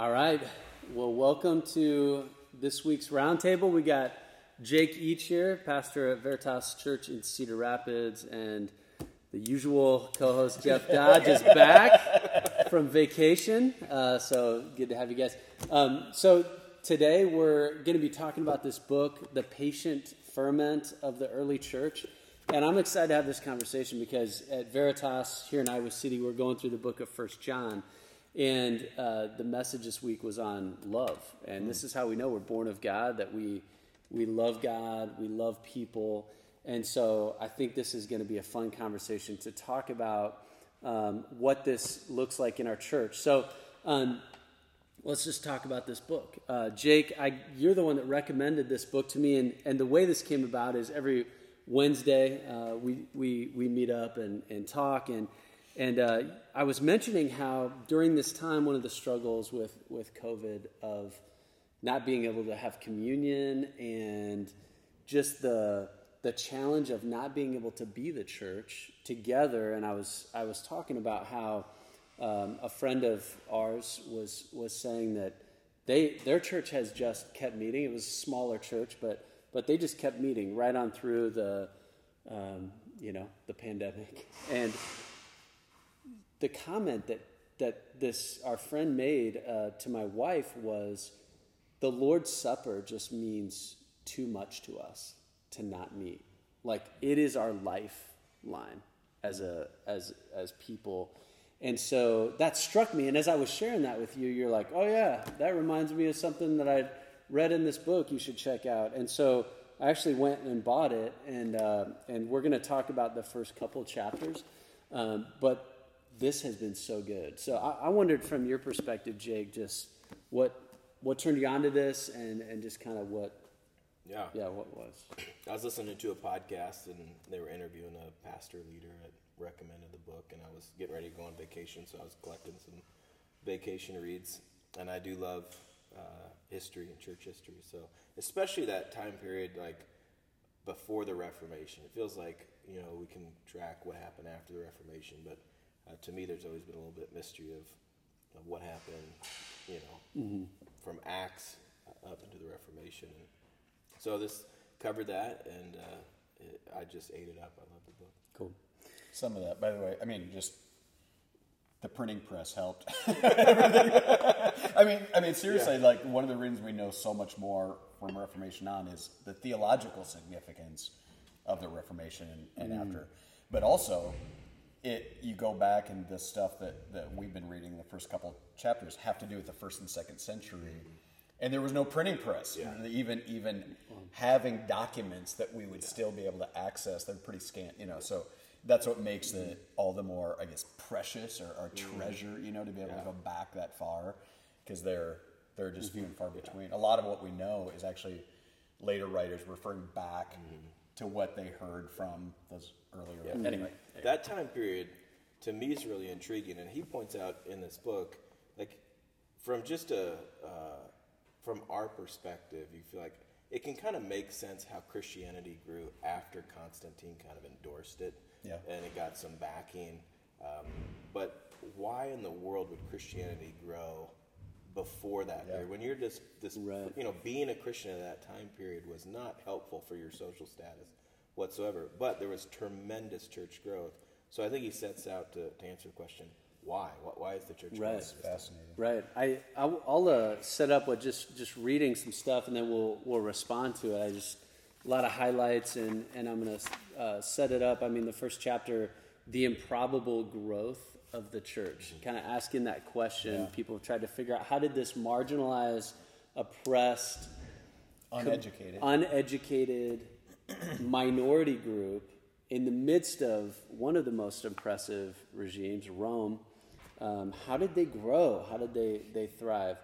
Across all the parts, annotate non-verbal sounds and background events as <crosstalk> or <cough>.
All right. Well, welcome to this week's roundtable. We got Jake Each here, pastor at Veritas Church in Cedar Rapids, and the usual co-host Jeff <laughs> Dodge is back from vacation. Uh, so good to have you guys. Um, so today we're going to be talking about this book, "The Patient Ferment of the Early Church." And I'm excited to have this conversation because at Veritas here in Iowa City, we're going through the book of First John. And uh, the message this week was on love. And this is how we know we're born of God, that we, we love God, we love people. And so I think this is going to be a fun conversation to talk about um, what this looks like in our church. So um, let's just talk about this book. Uh, Jake, I, you're the one that recommended this book to me. And, and the way this came about is every Wednesday uh, we, we, we meet up and, and talk. And and uh, I was mentioning how during this time, one of the struggles with, with COVID of not being able to have communion and just the, the challenge of not being able to be the church together. And I was, I was talking about how um, a friend of ours was, was saying that they, their church has just kept meeting. It was a smaller church, but, but they just kept meeting right on through the, um, you know, the pandemic. <laughs> And the comment that that this our friend made uh, to my wife was, the Lord's Supper just means too much to us to not meet. Like it is our lifeline as a as as people. And so that struck me. And as I was sharing that with you, you're like, oh, yeah, that reminds me of something that I'd read in this book you should check out. And so I actually went and bought it. And, uh, and we're going to talk about the first couple chapters. Um, but this has been so good. So I, I, wondered from your perspective, Jake, just what what turned you on to this, and and just kind of what. Yeah. Yeah. What was? <clears throat> I was listening to a podcast, and they were interviewing a pastor leader that recommended the book, and I was getting ready to go on vacation, so I was collecting some vacation reads, and I do love uh, history and church history. So especially that time period, like before the Reformation, it feels like you know we can track what happened after the Reformation, but uh, to me, there's always been a little bit mystery of, of what happened, you know, mm-hmm. from Acts up into the Reformation. And so this covered that, and uh, it, I just ate it up. I love the book. Cool. Some of that, by the way, I mean, just the printing press helped. <laughs> I mean, I mean, seriously, yeah. like one of the reasons we know so much more from Reformation on is the theological significance of the Reformation and, and mm. after, but also it you go back and the stuff that, that we've been reading the first couple chapters have to do with the first and second century and there was no printing press yeah. even even having documents that we would yeah. still be able to access they're pretty scant you know so that's what makes mm-hmm. it all the more i guess precious or, or mm-hmm. treasure you know to be able yeah. to go back that far because they're they're just few and far between a lot of what we know is actually later writers referring back mm-hmm. To what they heard from those earlier anyway that time period to me is really intriguing, and he points out in this book, like from just a uh, from our perspective, you feel like it can kind of make sense how Christianity grew after Constantine kind of endorsed it, yeah. and it got some backing. Um, but why in the world would Christianity grow before that yeah. period? When you're just this, right. you know, being a Christian at that time period was not helpful for your social status whatsoever. But there was tremendous church growth. So I think he sets out to, to answer the question why? Why is the church right. fascinating? Right. I I'll uh, set up with just just reading some stuff, and then we'll we'll respond to it. I just a lot of highlights, and and I'm going to uh, set it up. I mean, the first chapter, the improbable growth of the church, mm-hmm. kind of asking that question. Yeah. People have tried to figure out how did this marginalized, oppressed, uneducated, com- uneducated <clears throat> minority group in the midst of one of the most impressive regimes, Rome. Um, how did they grow? How did they, they thrive?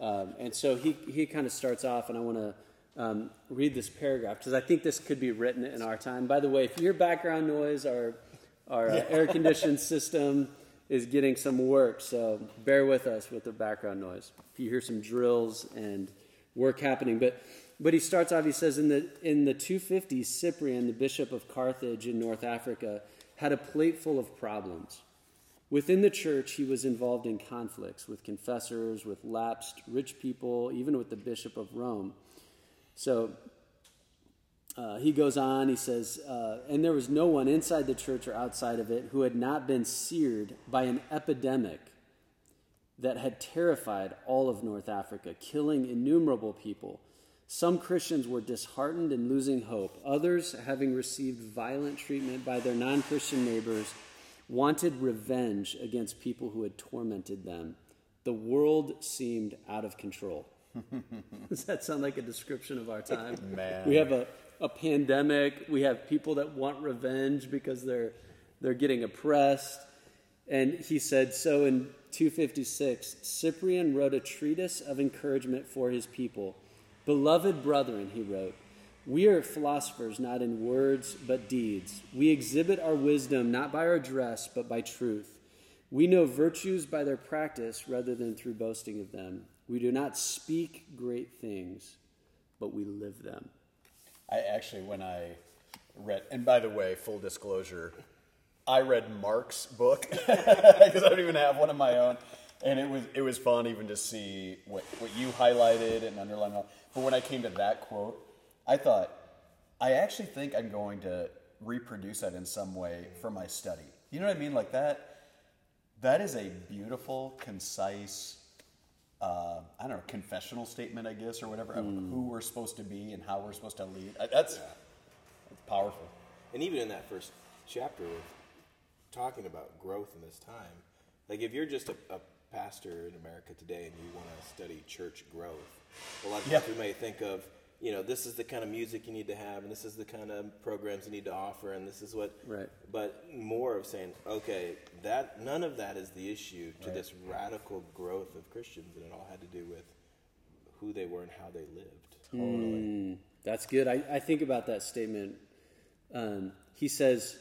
Um, and so he, he kind of starts off, and I want to um, read this paragraph because I think this could be written in our time. By the way, if your background noise, our, our uh, air conditioned <laughs> system is getting some work, so bear with us with the background noise. If you hear some drills and work happening, but but he starts off, he says, in the, in the 250s, Cyprian, the bishop of Carthage in North Africa, had a plate full of problems. Within the church, he was involved in conflicts with confessors, with lapsed rich people, even with the Bishop of Rome. So uh, he goes on, he says, uh, and there was no one inside the church or outside of it who had not been seared by an epidemic that had terrified all of North Africa, killing innumerable people. Some Christians were disheartened and losing hope. Others, having received violent treatment by their non Christian neighbors, wanted revenge against people who had tormented them. The world seemed out of control. <laughs> Does that sound like a description of our time? <laughs> Man. We have a, a pandemic. We have people that want revenge because they're, they're getting oppressed. And he said, so in 256, Cyprian wrote a treatise of encouragement for his people. Beloved brethren, he wrote, we are philosophers not in words but deeds. We exhibit our wisdom not by our dress but by truth. We know virtues by their practice rather than through boasting of them. We do not speak great things, but we live them. I actually, when I read, and by the way, full disclosure, I read Mark's book <laughs> because I don't even have one of my own, and it was it was fun even to see what what you highlighted and underlined. But when I came to that quote, I thought, I actually think I'm going to reproduce that in some way for my study. You know what I mean? Like that. That is a beautiful, concise. Uh, I don't know, confessional statement, I guess, or whatever, of who we're supposed to be and how we're supposed to lead. That's, that's powerful. And even in that first chapter, of talking about growth in this time, like if you're just a, a pastor in America today and you want to study church growth, a lot of Yeah. we may think of, you know, this is the kind of music you need to have, and this is the kind of programs you need to offer, and this is what. Right. But more of saying, okay, that none of that is the issue to this radical growth of Christians, and it all had to do with who they were and how they lived. Mm, that's good. I, I think about that statement. Um, he says,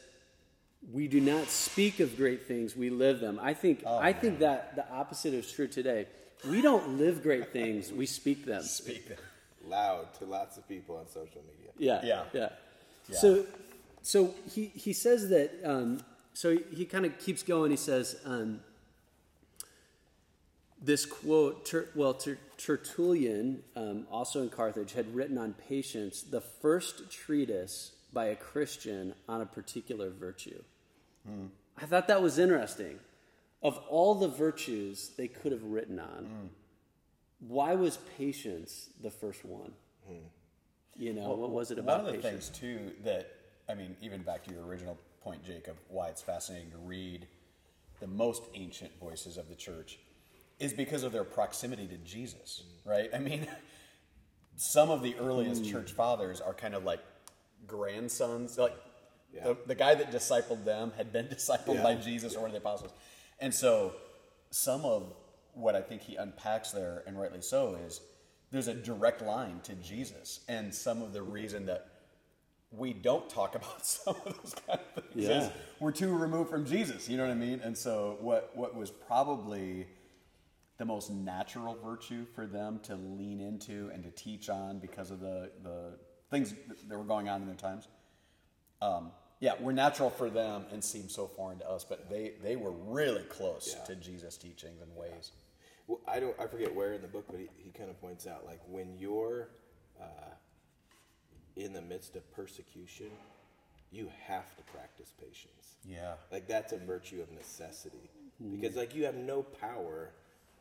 "We do not speak of great things; we live them." I think I think that the opposite is true today. We don't live great things; we speak them. Speak that. Loud to lots of people on social media. Yeah, Yeah. yeah. Yeah. So, so he he says that. Um, so he, he kind of keeps going. He says. Um, this quote, Ter, well, Ter, Tertullian, um, also in Carthage, had written on patience the first treatise by a Christian on a particular virtue. I thought that was interesting. Of all the virtues they could have written on, why was patience the first one? Hmm. You know, what was it about One of the patience? things too that I mean, even back to your original point, Jacob, why it's fascinating to read the most ancient voices of the church is because of their proximity to Jesus, hmm. right? I mean, <laughs> some of the earliest hmm. church fathers are kind of like grandsons, like Yeah. the, the guy that discipled them had been <laughs> discipled Yeah. by Jesus or one of the apostles. And so some of what I think he unpacks there, and rightly so, is there's a direct line to Jesus. And some of the reason that we don't talk <laughs> about some of those kind of things Yeah. is we're too removed from Jesus. You know what I mean? And so what what was probably the most natural virtue for them to lean into and to teach on because of the, the things that were going on in their times. Um, yeah, were natural for them and seem so foreign to us, but they, they were really close Yeah. to Jesus' teachings and ways. Well, I don't. I forget where in the book, but he, he kind of points out like when you're uh, in the midst of persecution, you have to practice patience. Yeah. Like that's a virtue of necessity because like you have no power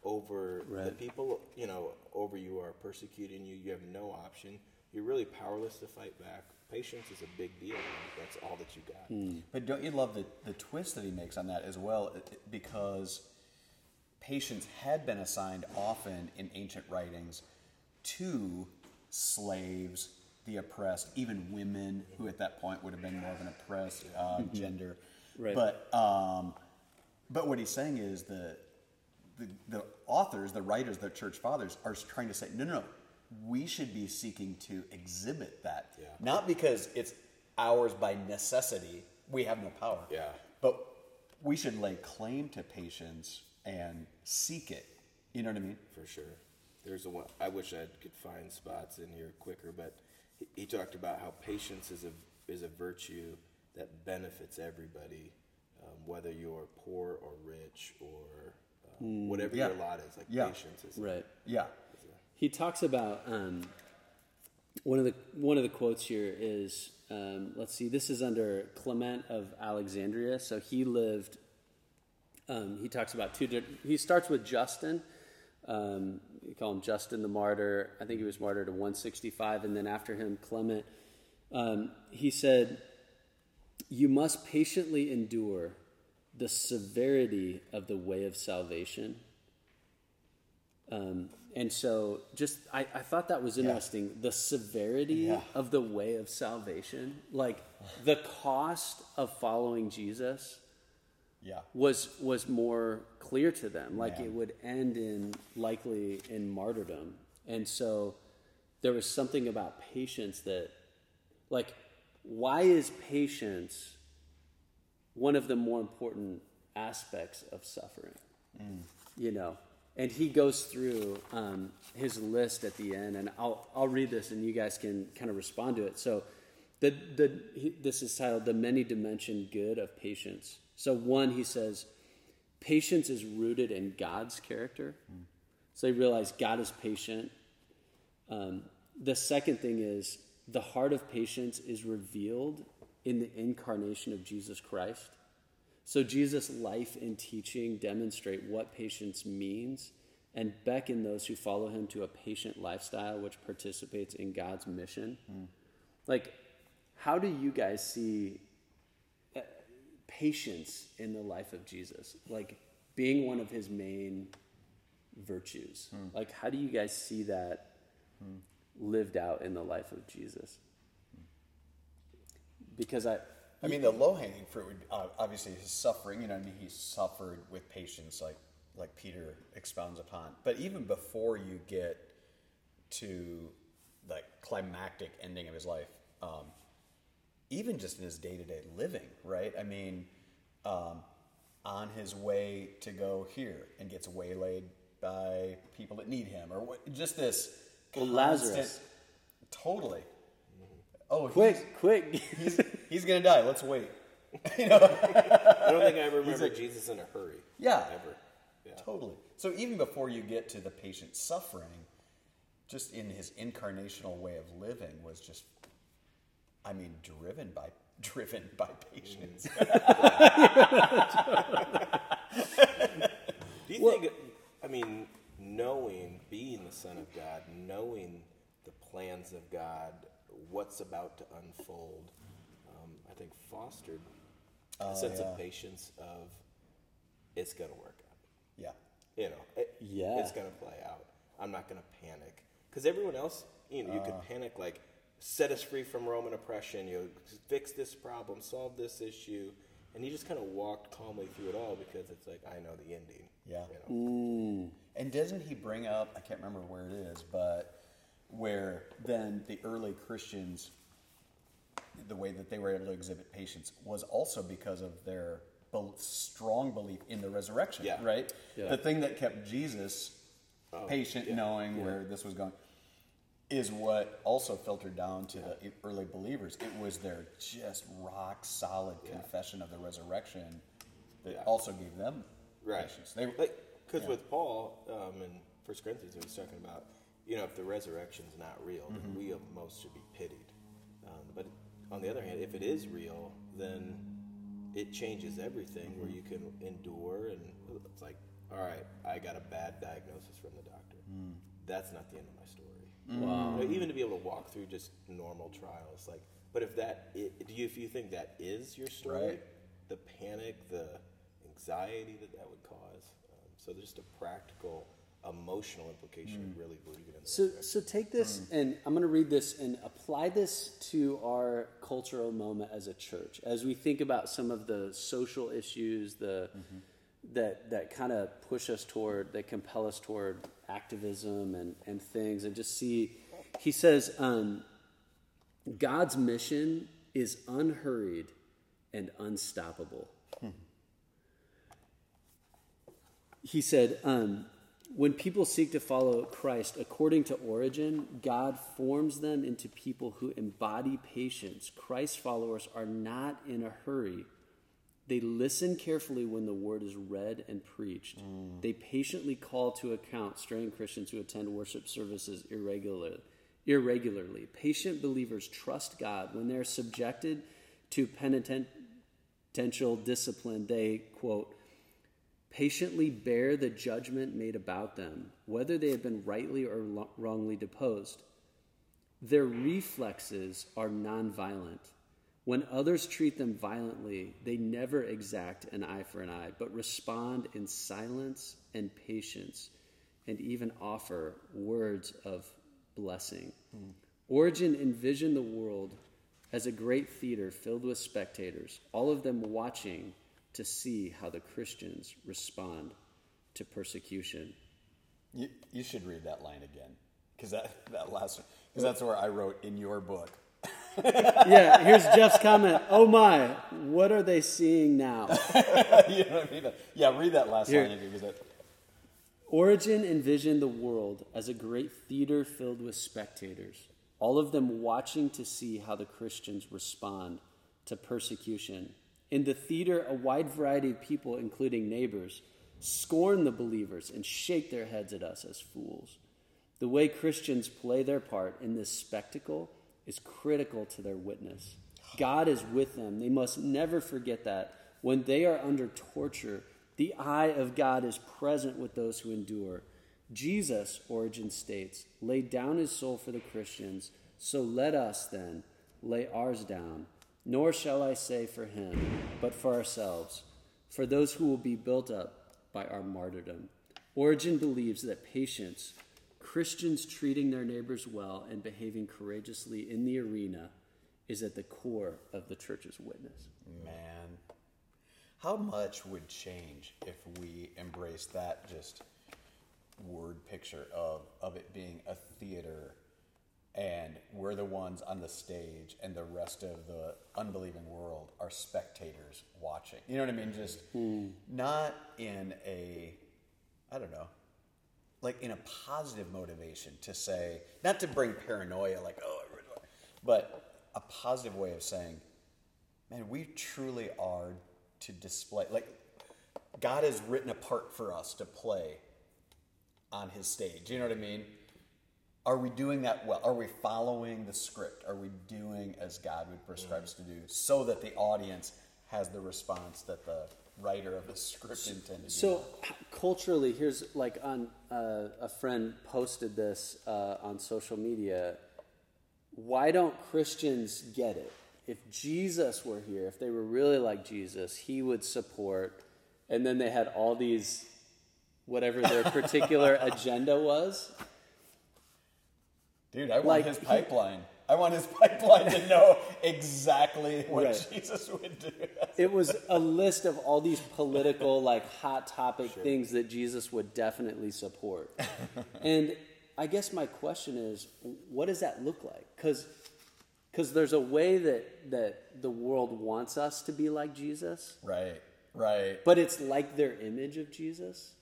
over the people you know over you are persecuting you. You have no option. You're really powerless to fight back. Patience is a big deal. That's all that you got. But don't you love the, the twist that he makes on that as well? It- it- Because patience had been assigned often in ancient writings to slaves, the oppressed, even women, who at that point would have been more of an oppressed uh, gender. Right. But um, but what he's saying is the, the the authors, the writers, the church fathers are trying to say, no, no, no, we should be seeking to exhibit that, Yeah. not because it's ours by necessity. We have no power. Yeah. But we should lay claim to patience and seek it. You know what I mean? For sure. There's a one. I wish I could find spots in here quicker, but he, he talked about how patience is a is a virtue that benefits everybody um, whether you're poor or rich or uh, whatever yeah. your lot is. Like Yeah. patience is Right. Yeah. He talks about um, one of the one of the quotes here is um, let's see this is under Clement of Alexandria. So he lived um, he talks about two he starts with Justin um, you call him Justin the martyr. I think he was martyred in 165 and then after him Clement. Um, he said you must patiently endure the severity of the way of salvation. Um, and so, just I, I thought that was interesting. The severity Yeah. of the way of salvation, like the cost of following Jesus, Yeah. was was more clear to them. Like Yeah. it would end in likely in martyrdom. And so, there was something about patience that, like, why is patience one of the more important aspects of suffering? Mm. you know and he goes through um, his list at the end and I'll, I'll read this and you guys can kind of respond to it. So the, the, he, this is titled the many dimensioned good of patience. So one he says patience is rooted in god's character. So they realize god is patient. Um, the second thing is the heart of patience is revealed in the incarnation of jesus christ so Jesus' life and teaching demonstrate what patience means and beckon those who follow him to a patient lifestyle which participates in God's mission. Hmm. Like, how do you guys see uh, patience in the life of Jesus? Like, being one of his main virtues. Hmm. Like, how do you guys see that hmm. lived out in the life of Jesus? Because I, I mean, the low hanging fruit would uh, obviously his suffering. You know, I mean, he suffered with patience, like like Peter expounds upon. But even before you get to the climactic ending of his life, um, even just in his day to day living, right? I mean, um, on his way to go here and gets waylaid by people that need him, or what, just this Well, constant- Lazarus. totally. Oh, quick, quick. He's, gonna die. Let's wait. <laughs> I don't think I ever remember Jesus in a hurry. Yeah. Ever. Yeah. Totally. So even before you get to the patient suffering, just in his incarnational way of living was just, I mean, driven by <laughs> driven by patience. Mm. Do you think, I mean, knowing, being the Son of God, knowing the plans of God, what's about to unfold, think fostered a oh, sense yeah. of patience of it's going to work out. yeah. You know, it, Yeah. it's going to play out. I'm not going to panic. Because everyone else, you know, you could oh. panic like, set us free from Roman oppression, you know, fix this problem, solve this issue. And he just kind of walked calmly through it all because it's like, I know the ending. Yeah. You know? And doesn't he bring up? I can't remember where it is, but where then the early Christians, the way that they were able to exhibit patience was also because of their bel- strong belief in the resurrection. Yeah. Right. Yeah. The thing that kept Jesus patient, yeah. knowing where this was going, is what also filtered down to the early believers. It was their just rock solid confession of the resurrection that also gave them Right. patience. They, like because yeah. with Paul um, in First Corinthians, he was talking about you know if the resurrection's not real, then Mm-hmm. we most should be pitied. But on the other hand, if it is real, then it changes everything. Where you can endure, and it's like, all right, I got a bad diagnosis from the doctor. Mm. That's not the end of my story. Wow. You know, even to be able to walk through just normal trials, like, but if that, i do you if you think that is your story, Right. the panic, the anxiety that that would cause. Um, so there's just a practical, emotional implication of really believing in the So, resurrection. so take this, and I'm going to read this and apply this to our cultural moment as a church, as we think about some of the social issues, the that that kind of push us toward, that compel us toward activism and and things, and just see. He says, um, God's mission is unhurried and unstoppable. he said, um, when people seek to follow Christ according to Origen, God forms them into people who embody patience. Christ followers are not in a hurry, They listen carefully when the word is read and preached. Mm. They patiently call to account straying Christians who attend worship services irregular, irregularly. Patient believers trust God when they're subjected to penitential discipline. They, quote, patiently bear the judgment made about them, whether they have been rightly or lo- wrongly deposed. Their reflexes are nonviolent. When others treat them violently, they never exact an eye for an eye, but respond in silence and patience, and even offer words of blessing. Hmm. Origen envisioned the world as a great theater filled with spectators, all of them watching to see how the Christians respond to persecution. You, you should read that line again, because that, that last because that's where I wrote in your book. <laughs> Yeah, here's Jeff's comment. Oh my, what are they seeing now? <laughs> you know what I mean? Yeah, read that last Here. line again, because that, Origen envisioned the world as a great theater filled with spectators, all of them watching to see how the Christians respond to persecution. In the theater, a wide variety of people, including neighbors, scorn the believers and shake their heads at us as fools. The way Christians play their part in this spectacle is critical to their witness. God is with them. They must never forget that. When they are under torture, the eye of God is present with those who endure. Jesus, Origen states, laid down his soul for the Christians, so let us then lay ours down. Nor shall I say for him, but for ourselves, for those who will be built up by our martyrdom. Origen believes that patience, Christians treating their neighbors well and behaving courageously in the arena, is at the core of the church's witness. man, how much would change if we embraced that just word picture of of it being a theater, and we're the ones on the stage, and the rest of the unbelieving world are spectators watching. You know what I mean? Just hmm. not in a, I don't know, like in a positive motivation to say, not to bring paranoia, like oh, but a positive way of saying, man, we truly are to display like God has written a part for us to play on His stage. You know what I mean? Are we doing that well? Are we following the script? Are we doing as God would prescribe us to do, so that the audience has the response that the writer of the script intended? So culturally, here's like on uh, a friend posted this uh, on social media. Why don't Christians get it? If Jesus were here, if they were really like Jesus, he would support. And then they had all these, whatever their particular <laughs> agenda was. Dude, I want Like, his he- pipeline. I want his <laughs> pipeline to know exactly what Right. Jesus would do. It was a list of all these political, like hot topic things that Jesus would definitely support. and I guess my question is, what does that look like? Because because there's a way that, that the world wants us to be like Jesus, Right, right. but it's like their image of Jesus.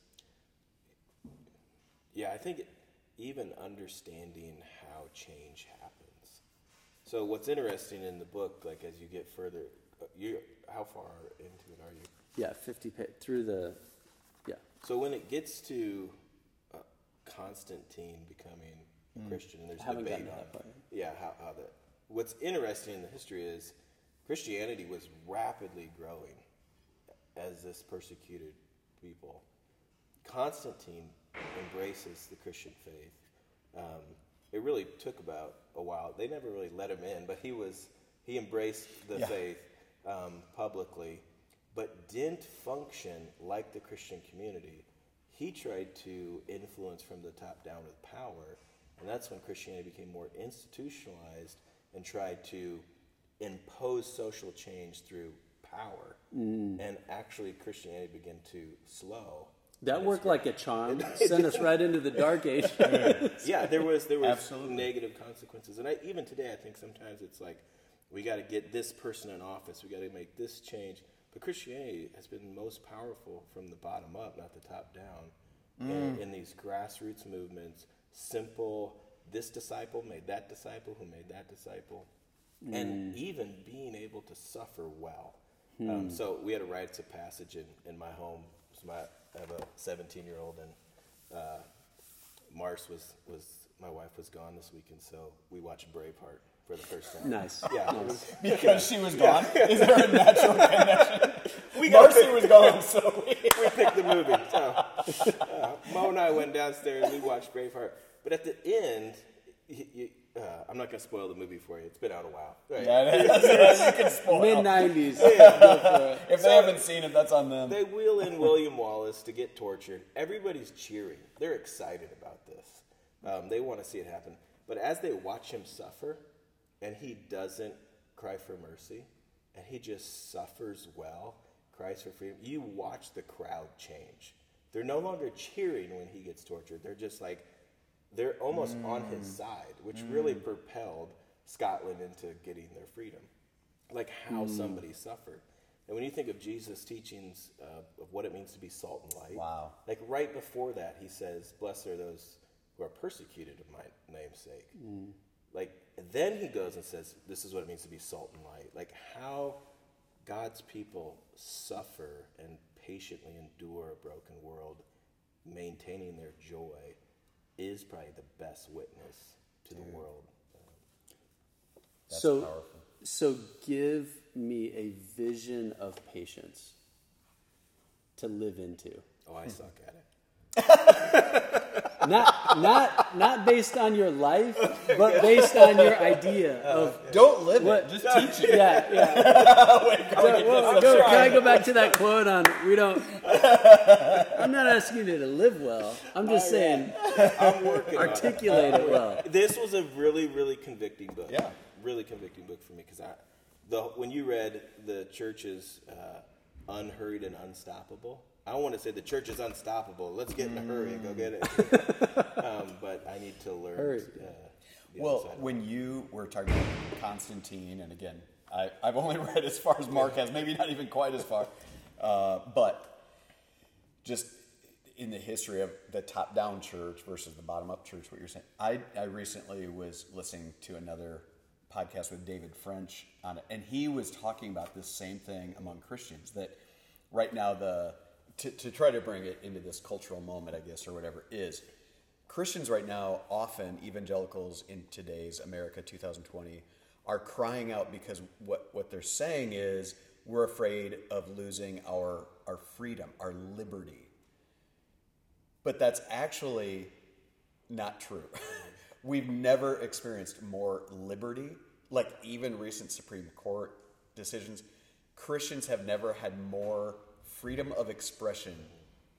Yeah, I think even understanding how change happens. So what's interesting in the book, like as you get further, uh, you how far into it are you? Yeah, 50 pa- through the, yeah. So when it gets to uh, Constantine becoming a Christian, and there's debate on that part. yeah how, how that. What's interesting in the history is Christianity was rapidly growing as this persecuted people. Constantine embraces the Christian faith. Um, it really took about a while. They never really let him in, but he was he embraced the Yeah. faith um, publicly, but didn't function like the Christian community. He tried to influence from the top down with power, and that's when Christianity became more institutionalized and tried to impose social change through power. And actually, Christianity began to slow. That worked like a charm. Sent us right into the dark <laughs> age. yeah, there was there was Absolutely. negative consequences, and I, even today, I think sometimes it's like we got to get this person in office, we got to make this change. But Christianity has been most powerful from the bottom up, not the top down, mm. in, in these grassroots movements. Simple. This disciple made that disciple, who made that disciple, and mm. even being able to suffer well. Hmm. Um, so we had a rites of passage in, in my home. So my, I have a 17 year old, and uh, Mars was, was my wife was gone this weekend, so we watched Braveheart for the first time. Nice. Yeah, it was, Because she was gone? <laughs> Is there a natural connection? we got Marcy was gone, so <laughs> we. we picked the movie. So <laughs> uh, Mo and I went downstairs. We watched Braveheart, but at the end, you, you, uh, I'm not going to spoil the movie for you. It's been out a while. Right? Yeah, that's, <laughs> you can spoil. Mid nineties. If they haven't seen it, that's on them. They wheel in William Wallace to get tortured. Everybody's cheering. They're excited about this. Um, they want to see it happen. But as they watch him suffer, and he doesn't cry for mercy, and he just suffers well, cries for freedom, you watch the crowd change. They're no longer cheering when he gets tortured. They're just like, they're almost on his mm. side, which really mm. propelled Scotland into getting their freedom. Like how mm. somebody suffered. And when you think of Jesus' teachings uh, of what it means to be salt and light, Wow. like right before that, he says, Blessed are those who are persecuted of my name's sake. Like, then he goes and says, This is what it means to be salt and light. Like, how God's people suffer and patiently endure a broken world, maintaining their joy, is probably the best witness to the world. That's so, powerful. so give me a vision of patience to live into. Oh, I suck at it. <laughs> Not, not, not based on your life, but based on your idea of Don't live what. it. Just teach it. Yeah, yeah. <laughs> So, well, go- can I go back to that quote on we don't? I'm not asking you to live well. I'm just saying <laughs> I'm working on it. articulate it well. This was a really, really convicting book. Yeah. really convicting book for me because I, the when you read the church's uh, unhurried and unstoppable. I want to say the church is unstoppable. Let's get in a hurry and go get it. um, but I need to learn. Hurry. Uh, Well, side of when you were talking about Constantine, and again, I, I've only <laughs> read as far as Mark has, maybe not even quite as far, uh, but just in the history of the top down church versus the bottom up church, what you're saying. I, I recently was listening to another podcast with David French on it, and he was talking about this same thing among Christians that right now, the to, to try to bring it into this cultural moment, I guess, or whatever, is Christians right now, often evangelicals in today's America 2020, are crying out because what, what they're saying is we're afraid of losing our, our freedom, our liberty. But that's actually not true. <laughs> We've never experienced more liberty, like even recent Supreme Court decisions. Christians have never had more freedom of expression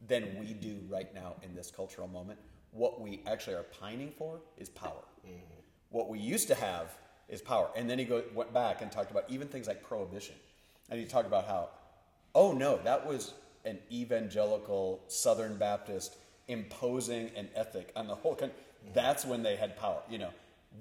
than we do right now in this cultural moment. What we actually are pining for is power. Mm-hmm. What we used to have is power. And then he go, went back and talked about even things like prohibition. And he talked about how, oh no, that was an evangelical Southern Baptist imposing an ethic on the whole country. Mm-hmm. That's when they had power. You know,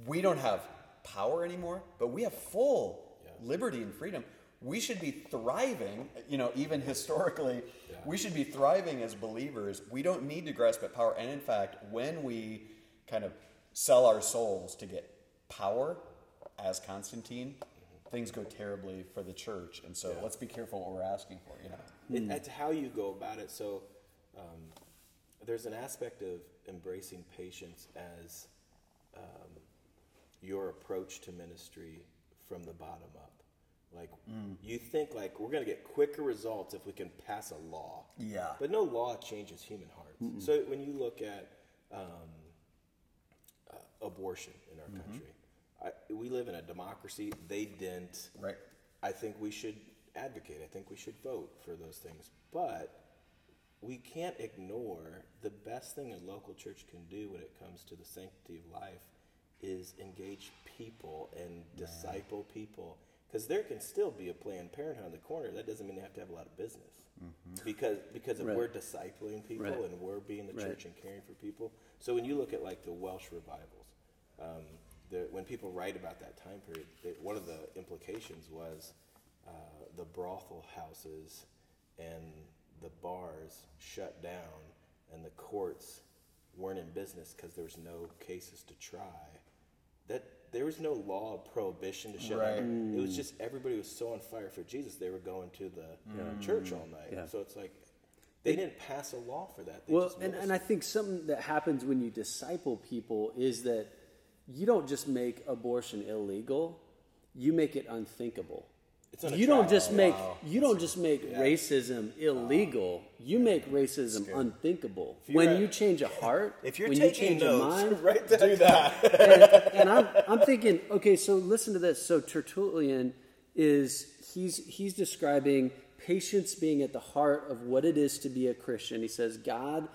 we don't have power anymore, but we have full liberty and freedom. We should be thriving, you know, even historically, we should be thriving as believers. We don't need to grasp at power. And in fact, when we kind of sell our souls to get power, as Constantine, things go terribly for the church. And so let's be careful what we're asking for, you know. It, it's how you go about it. So um, there's an aspect of embracing patience as um, your approach to ministry from the bottom up. Like you think like we're going to get quicker results if we can pass a law. Yeah. But no law changes human hearts. So when you look at um, uh, abortion in our country, I, we live in a democracy. They didn't. Right. I think we should advocate. I think we should vote for those things. But we can't ignore the best thing a local church can do when it comes to the sanctity of life is engage people and disciple people. Because there can still be a Planned Parenthood on the corner. That doesn't mean they have to have a lot of business. Because because if Right. we're discipling people Right. and we're being the Right. church and caring for people. So when you look at like the Welsh revivals, um, the, when people write about that time period, they, one of the implications was uh, the brothel houses and the bars shut down, and the courts weren't in business because there was no cases to try that there was no law of prohibition to shut Right. down. It was just everybody was so on fire for Jesus, they were going to the uh, church all night. Yeah. So it's like they didn't pass a law for that. They Well, and, and I think something that happens when you disciple people is that you don't just make abortion illegal, you make it unthinkable. It's You don't just make you don't just make racism illegal. You make racism unthinkable. When at- you change a heart, <laughs> If you're when you change a mind, <laughs> that Do that. <laughs> and I'm, I'm thinking, okay, so listen to this. So Tertullian is he's he's describing patience being at the heart of what it is to be a Christian. He says God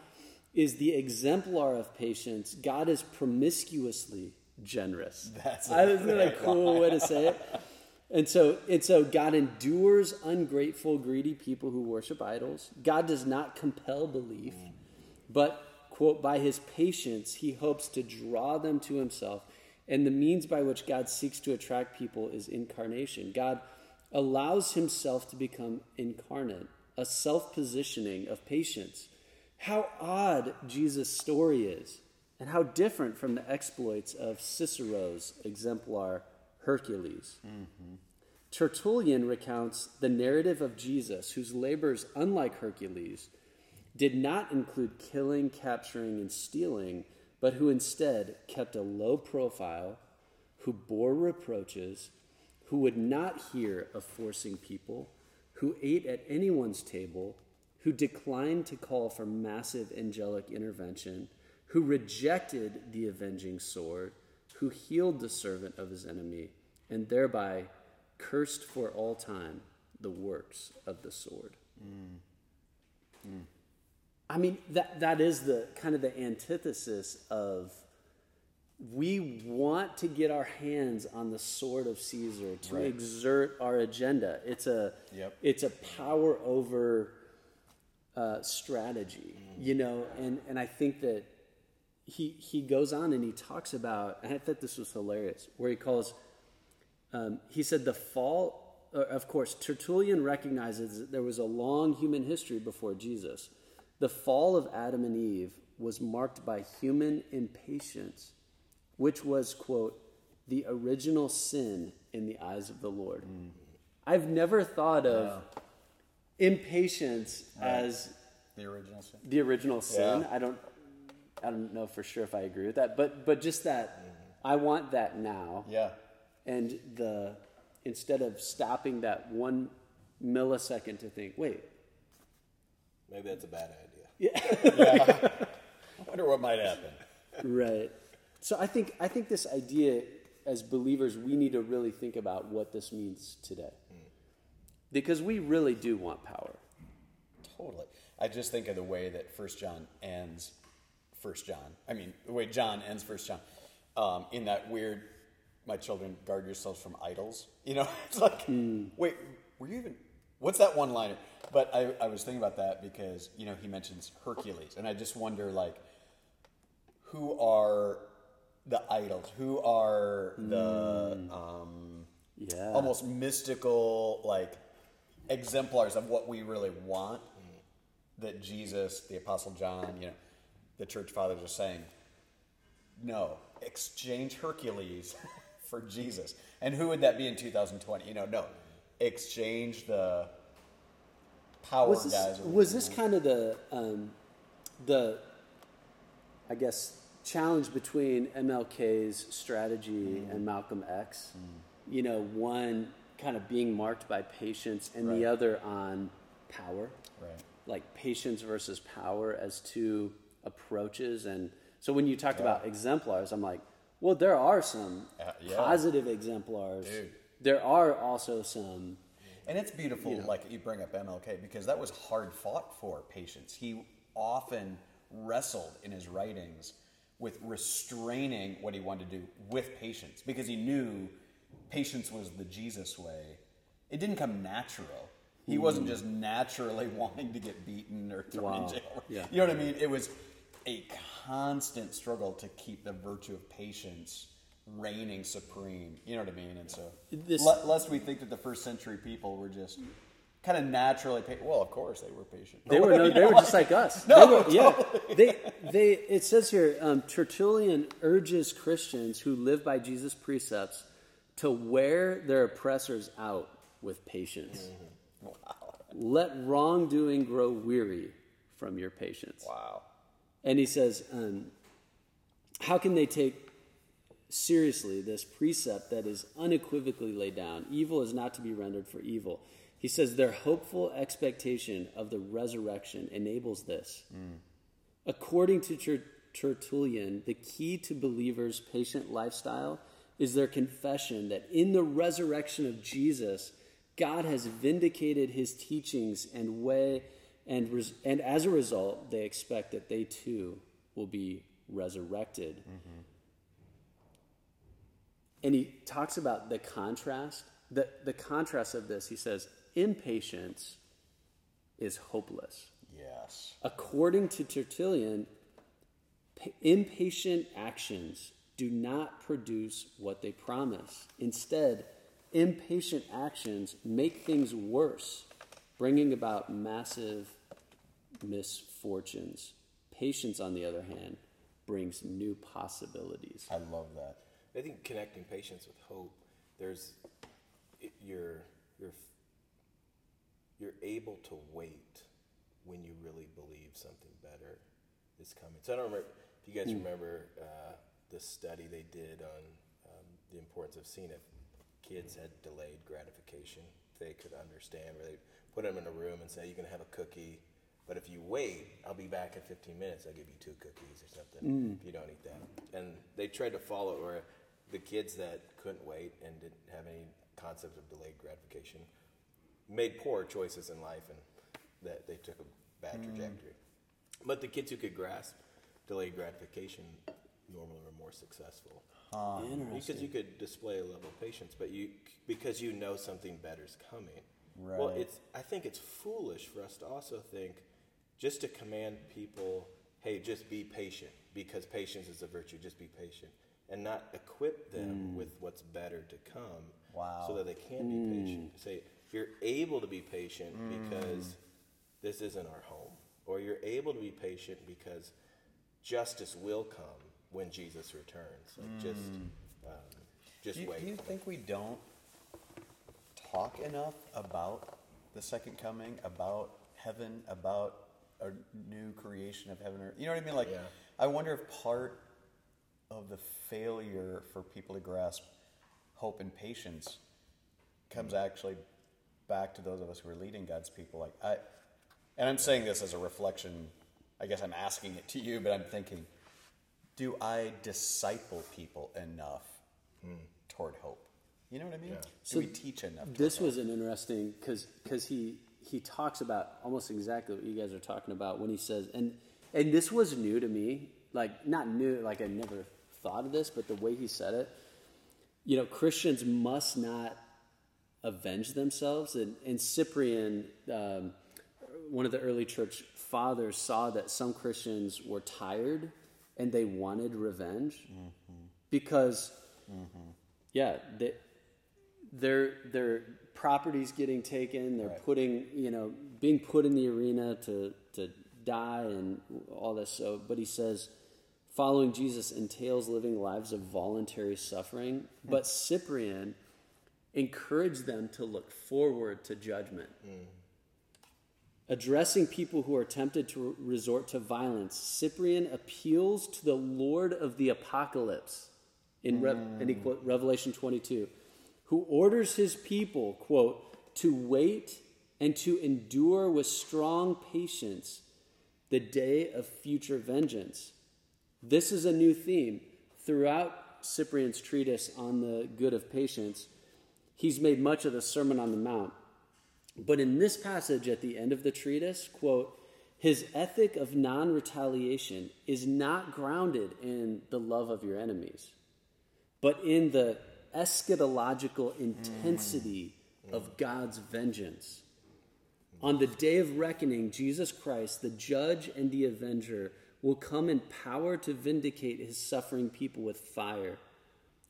is the exemplar of patience. God is promiscuously generous. That's I a was a cool way to say it. And so, and so God endures ungrateful, greedy people who worship idols. God does not compel belief, but, quote, by his patience, he hopes to draw them to himself. And the means by which God seeks to attract people is incarnation. God allows himself to become incarnate, a self positioning of patience. How odd Jesus' story is, and how different from the exploits of Cicero's exemplar Hercules. Mm-hmm. Tertullian recounts the narrative of Jesus, whose labors, unlike Hercules, did not include killing, capturing, and stealing, but who instead kept a low profile, who bore reproaches, who would not hear of forcing people, who ate at anyone's table, who declined to call for massive angelic intervention, who rejected the avenging sword, who healed the servant of his enemy, and thereby cursed for all time the works of the sword. I mean, that, that is the kind of the antithesis of we want to get our hands on the sword of Caesar to Right. exert our agenda. It's a Yep. it's a power over uh, strategy, you know, and, and I think that he he goes on and he talks about, and I thought this was hilarious, where he calls, um, he said the fall. Uh, of course, Tertullian recognizes that there was a long human history before Jesus. The fall of Adam and Eve was marked by human impatience, which was quote the original sin in the eyes of the Lord. I've never thought of impatience as The original sin. the original sin. Yeah. I don't I don't know for sure if I agree with that, but but just that mm-hmm. I want that now. Yeah. And the instead of stopping that one millisecond to think, wait, Maybe that's a bad idea. Yeah. yeah. I wonder what might happen. right. So I think I think this idea as believers we need to really think about what this means today. Mm. Because we really do want power. Totally. I just think of the way that First John ends First John. I mean, the way John ends First John, um, in that weird, "My children, guard yourselves from idols." <laughs> You know, it's like, wait, were you even? What's that one liner? But I, I was thinking about that because you know he mentions Hercules, and I just wonder like, who are the idols? Who are the um, Yeah. almost mystical like exemplars of what we really want that Jesus, the Apostle John, you know, the church fathers are saying, no, exchange Hercules <laughs> for Jesus. And who would that be in 2020? You know, no, exchange the power was this, guys. was this kind of the um, the I guess challenge between MLK's strategy and Malcolm X? You know, one kind of being marked by patience, and the other on power, Right. like patience versus power as two approaches. And so when you talked about exemplars, I'm like, well, there are some Uh, yeah. positive exemplars. Dude. There are also some. And it's beautiful, like you bring up MLK, because that was hard fought for patience. He often wrestled in his writings with restraining what he wanted to do with patience, because he knew patience was the Jesus way. It didn't come natural. He wasn't just naturally <laughs> wanting to get beaten or thrown Wow. in jail. Yeah. You know what I mean? It was a constant struggle to keep the virtue of patience reigning supreme. You know what I mean? And so, This- le- lest we think that the first century people were just kind of naturally patient. Well, of course they were patient. They were <laughs> no, they were just like us. No, they were, yeah. They they it says here um, Tertullian urges Christians who live by Jesus' precepts to wear their oppressors out with patience. Wow. Let wrongdoing grow weary from your patience. Wow. And he says, um, how can they take seriously this precept that is unequivocally laid down? Evil is not to be rendered for evil. He says their hopeful expectation of the resurrection enables this. According to Ter- Tertullian, the key to believers' patient lifestyle is their confession that in the resurrection of Jesus, God has vindicated his teachings and way, and, res- and as a result, they expect that they too will be resurrected. Mm-hmm. And he talks about the contrast. The, the contrast of this, he says, impatience is hopeless. Yes. According to Tertullian, pa- impatient actions do not produce what they promise. Instead, impatient actions make things worse, bringing about massive misfortunes. Patience, on the other hand, brings new possibilities. I love that. I think connecting patience with hope, there's you're you're you're able to wait when you really believe something better is coming. So I don't remember if you guys remember uh, the study they did on um, the importance of seeing if kids had delayed gratification, if they could understand, where they put them in a room and say, "You can have a cookie." But if you wait, I'll be back in 15 minutes. I'll give you two cookies or something mm. if you don't eat that. And they tried to follow it where the kids that couldn't wait and didn't have any concept of delayed gratification made poor choices in life and that they took a bad mm. trajectory. But the kids who could grasp delayed gratification normally were more successful. Because you could display a level of patience, but you because you know something better is coming. Well, it's I think it's foolish for us to also think just to command people, hey, just be patient because patience is a virtue. Just be patient, and not equip them mm. with what's better to come, Wow. so that they can be patient. Mm. Say you're able to be patient mm. because this isn't our home, or you're able to be patient because justice will come when Jesus returns. Like just, um, just you, wait. do you think we don't talk enough about the second coming, about heaven, about a new creation of heaven? Or, you know what I mean? Like, Yeah. I wonder if part of the failure for people to grasp hope and patience comes mm. actually back to those of us who are leading God's people. Like I, and I'm saying this as a reflection. I guess I'm asking it to you, but I'm thinking, do I disciple people enough hmm. toward hope? You know what I mean? Do So we teach enough? toward This was an interesting because because he he talks about almost exactly what you guys are talking about when he says and and this was new to me like not new like I never thought of this but the way he said it you know Christians must not avenge themselves and and Cyprian um, one of the early church fathers saw that some Christians were tired and they wanted revenge because yeah they, their their properties getting taken they're Right. putting you know being put in the arena to to die and all this so but he says following jesus entails living lives of voluntary suffering. Hmm. But cyprian encouraged them to look forward to judgment. Hmm. Addressing people who are tempted to resort to violence cyprian appeals to the lord of the apocalypse in Re- and he hmm. quote revelation 22 who orders his people quote to wait and to endure with strong patience the day of future vengeance. This is a new theme throughout cyprian's treatise on the good of patience. He's made much of the sermon on the mount. But in this passage at the end of the treatise, quote, his ethic of non retaliation is not grounded in the love of your enemies, but in the eschatological intensity of God's vengeance. On the day of reckoning, Jesus Christ, the judge and the avenger, will come in power to vindicate his suffering people with fire.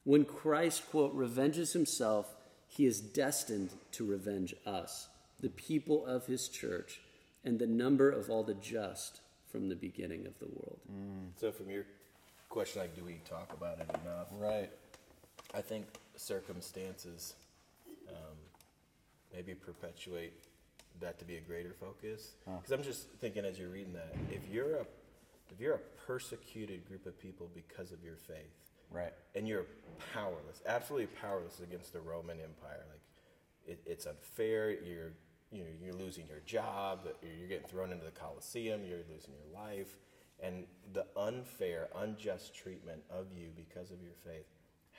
When Christ, quote, revenges himself, he is destined to revenge us. the people of his church, and the number of all the just from the beginning of the world. Mm. So, from your question, like, do we talk about it enough? Right. I think circumstances um, maybe perpetuate that to be a greater focus. Because I'm just thinking as you're reading that, if you're a if you're a persecuted group of people because of your faith, Right. and you're powerless, absolutely powerless against the Roman Empire. Like it, it's unfair. You're you know you're losing your job. You're getting thrown into the Colosseum. You're losing your life, and the unfair, unjust treatment of you because of your faith.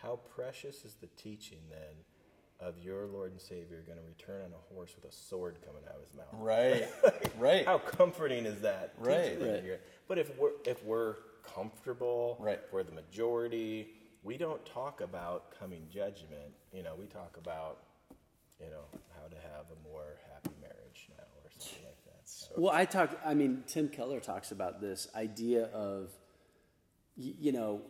How precious is the teaching then of your Lord and Savior going to return on a horse with a sword coming out of his mouth? Right. <laughs> right. How comforting is that? Right. teaching that Right. you're- But if we're if we're comfortable, Right. we're the majority. We don't talk about coming judgment. You know, we talk about you know how to have a more happy marriage now or something like that. So, Well, I talk. I mean, Tim Keller talks about this idea of, you know,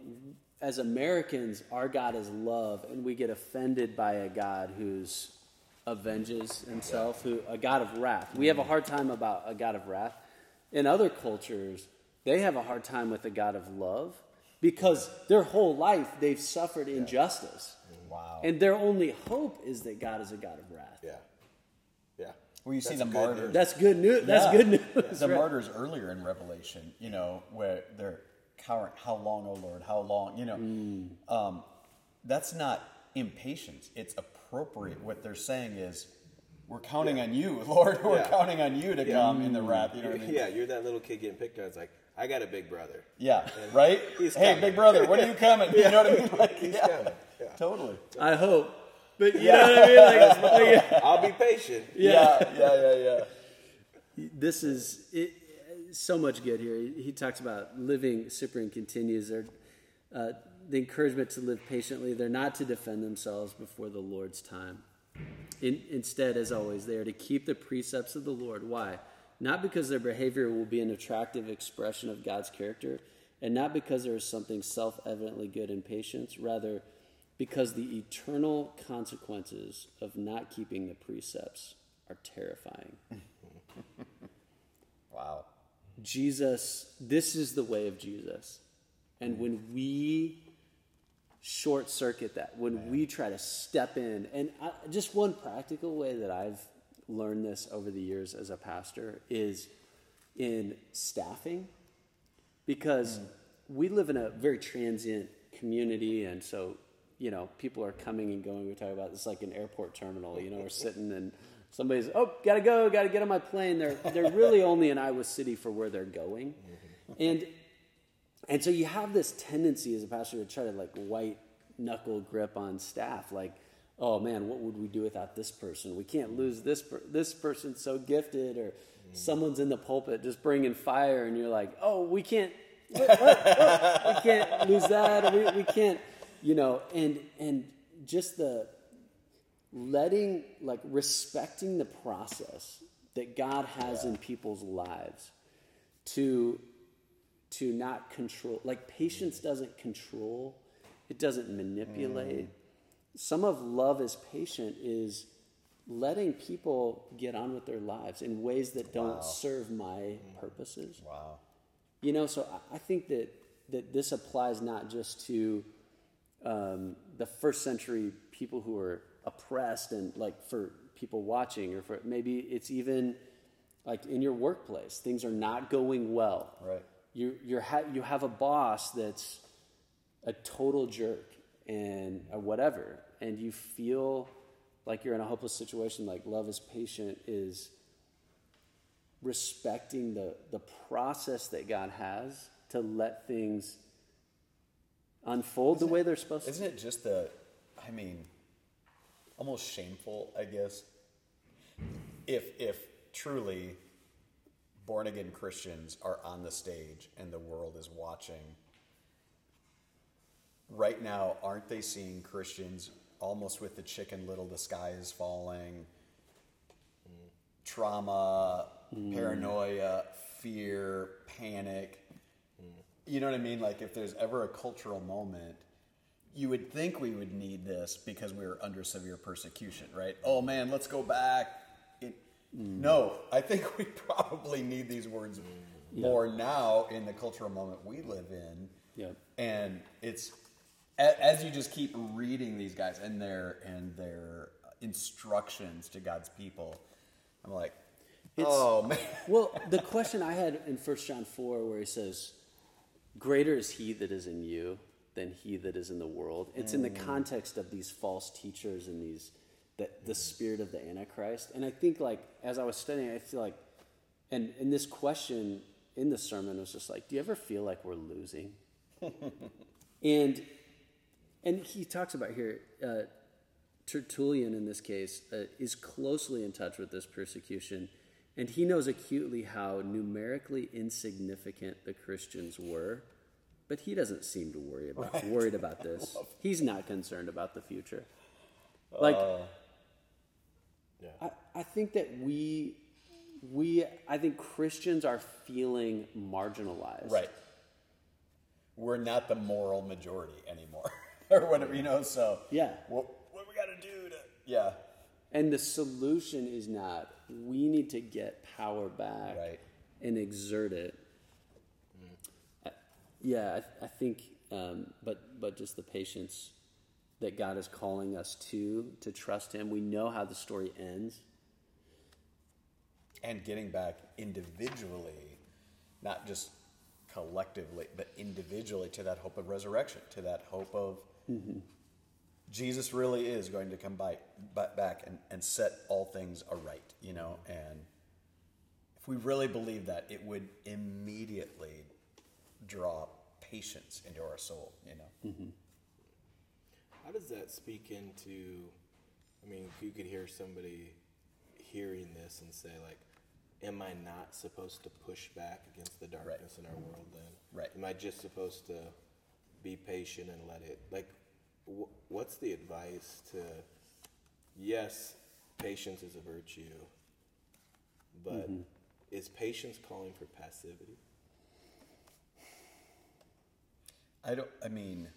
as Americans, our God is love, and we get offended by a God who's avenges himself, who a God of wrath. We have a hard time about a God of wrath. In other cultures, they have a hard time with a God of love because their whole life they've suffered injustice, Wow. and their only hope is that God is a God of wrath. yeah, yeah. Well, you see the martyrs. news. That's good news. That's Yeah. good news. The <laughs> right? martyrs earlier in Revelation, you know, where they're cowering, how long, O Lord, how long, you know, Mm. um, that's not impatience. It's appropriate. What they're saying is, we're counting on you, <laughs> Lord. We're Yeah. counting on you to Yeah. come in the wrath. You know what I mean? Yeah, you're that little kid getting picked on. It's like I got a big brother. Yeah, <laughs> right? He's hey, coming. big brother, when are you <laughs> coming? You know what I mean? Like, He's yeah, coming. Yeah. Totally. I hope. But you know what I mean? Like, like, I'll be patient. Yeah, yeah, yeah, yeah. this is it, so much good here. He, talks about living. Cyprian continues there. Uh, the encouragement to live patiently. They're not to defend themselves before the Lord's time. In, instead, as always, they are to keep the precepts of the Lord. Why? Not because their behavior will be an attractive expression of God's character, and not because there is something self evidently good in patience. Rather, because the eternal consequences of not keeping the precepts are terrifying. <laughs> Wow. Jesus, this is the way of Jesus. And when we short circuit that, when we try to step in, and I, just one practical way that I've learned this over the years as a pastor is in staffing, because mm. we live in a very transient community, and so you know people are coming and going. We talk about this like an airport terminal. You know, we're sitting and somebody's oh gotta go, gotta get on my plane. They're they're really <laughs> only in Iowa City for where they're going, mm-hmm. and and so you have this tendency as a pastor to try to like white knuckle grip on staff, like, oh man, what would we do without this person? We can't mm-hmm. lose this per- this person's so gifted, or mm-hmm. someone's in the pulpit just bringing fire, and you're like, oh, we can't, <laughs> what, what, what? we can't lose that, we, we can't, you know, and and just the letting like respecting the process that God has in people's lives to to not control like patience mm. doesn't control it doesn't manipulate. Mm. Some of love as patient is letting people get on with their lives in ways that don't serve my mm. purposes. Wow. you know so I- think that that this applies not just to um, the first century people who were oppressed and like for people watching or for maybe it's even like in your workplace things are not going well Right. you you're ha- you have a boss that's a total jerk and whatever and you feel like you're in a hopeless situation like love is patient is respecting the the process that God has to let things unfold the way they're supposed to Isn't it just the, I mean, almost shameful, I guess, if if truly born again Christians are on the stage and the world is watching. Right now, aren't they seeing Christians almost with the chicken little, the sky is falling, trauma, mm. paranoia, fear, panic? Mm. You know what I mean? Like if there's ever a cultural moment, you would think we would need this because we were under severe persecution, right? Oh man, let's go back. It, mm-hmm. No, I think we <laughs> probably need these words more now in the cultural moment we live in. Yep. And it's as you just keep reading these guys and their and their instructions to God's people, I'm like, oh <laughs> man, Well, the question I had in First John 4, where he says, Greater is he that is in you than he that is in the world. It's in the context of these false teachers and these, the, the spirit of the Antichrist. And I think, like, as I was studying, I feel like, and, and this question in the sermon was just like, Do you ever feel like we're losing? <laughs> and and he talks about here, uh, Tertullian in this case uh, is closely in touch with this persecution, and he knows acutely how numerically insignificant the Christians were, but he doesn't seem to worry about worried about <laughs> this. He's not concerned about the future. Like, uh, Yeah. I, I think that we we I think Christians are feeling marginalized. right. We're not the moral majority anymore, <laughs> or whatever you know. So Yeah. what, what we got to do to yeah, And the solution is not we need to get power back Right. and exert it. Yeah, I, I think, um, but but just the patience that God is calling us to to trust Him. We know how the story ends. and getting back individually, not just collectively, but individually to that hope of resurrection, to that hope of Jesus really is going to come by, back and, and set all things aright, you know, and if we really believe that, it would immediately draw patience into our soul, you know. Mm-hmm. How does that speak into? I mean, if you could hear somebody hearing this and say, like, "Am I not supposed to push back against the darkness in our world? Then, Right. Am I just supposed to be patient and let it? Like, wh- what's the advice to? Yes, patience is a virtue, but mm-hmm. is patience calling for passivity? I don't. I mean,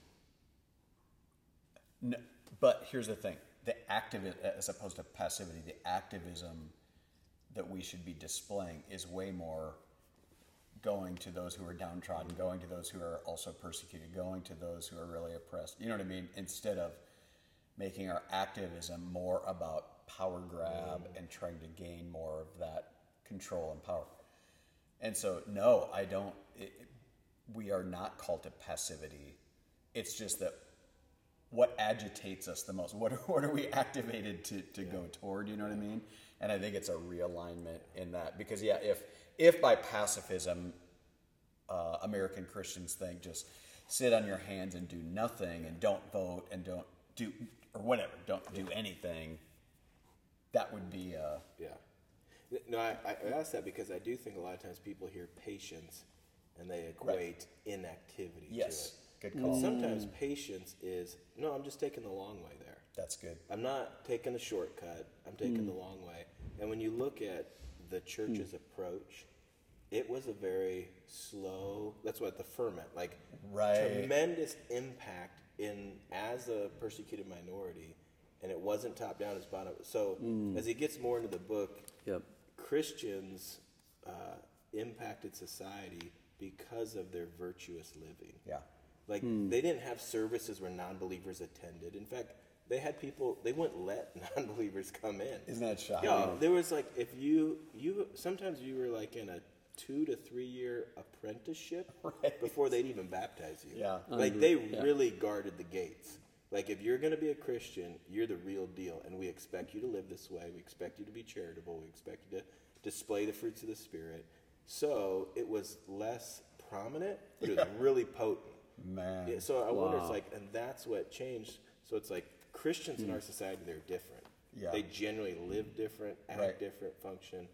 no, but here's the thing: the activi- as opposed to passivity, the activism that we should be displaying is way more going to those who are downtrodden, going to those who are also persecuted, going to those who are really oppressed. You know what I mean? Instead of making our activism more about power grab mm. and trying to gain more of that control and power. And so, no, I don't. It, we are not called to passivity. It's just that what agitates us the most, what are, what are we activated to, to go toward, you know what I mean? And I think it's a realignment in that. Because, yeah, if, if by pacifism, uh, American Christians think just sit on your hands and do nothing and don't vote and don't do, or whatever, don't do anything, that would be, uh, Yeah. No, I, I ask that because I do think a lot of times people hear patience and they equate inactivity yes, to good it. call. But sometimes patience is, no, I'm just taking the long way there. That's good. I'm not taking the shortcut. I'm taking the mm. long way. And when you look at the church's mm. approach, it was a very slow. That's what the ferment, like Right. tremendous impact in as a persecuted minority, and it wasn't top down; it's bottom. So mm. as he gets more into the book, Yep. Christians uh, impacted society because of their virtuous living. Yeah. Like hmm. they didn't have services where non-believers attended. In fact, they had people. They wouldn't let <laughs> non-believers come in. Isn't that shocking? Yeah, there was like if you you sometimes you were like in a two to three year apprenticeship <laughs> Right. before they'd even baptize you. Yeah. like they Yeah. really guarded the gates. Like if you're going to be a Christian, you're the real deal, and we expect you to live this way. We expect you to be charitable. We expect you to display the fruits of the spirit. So it was less prominent, but it was really potent. Man. Yeah, so I wonder, it's like, and that's what changed. So it's like Christians in hmm. our society, they're different. Yeah. They generally live different, act Right. different, function.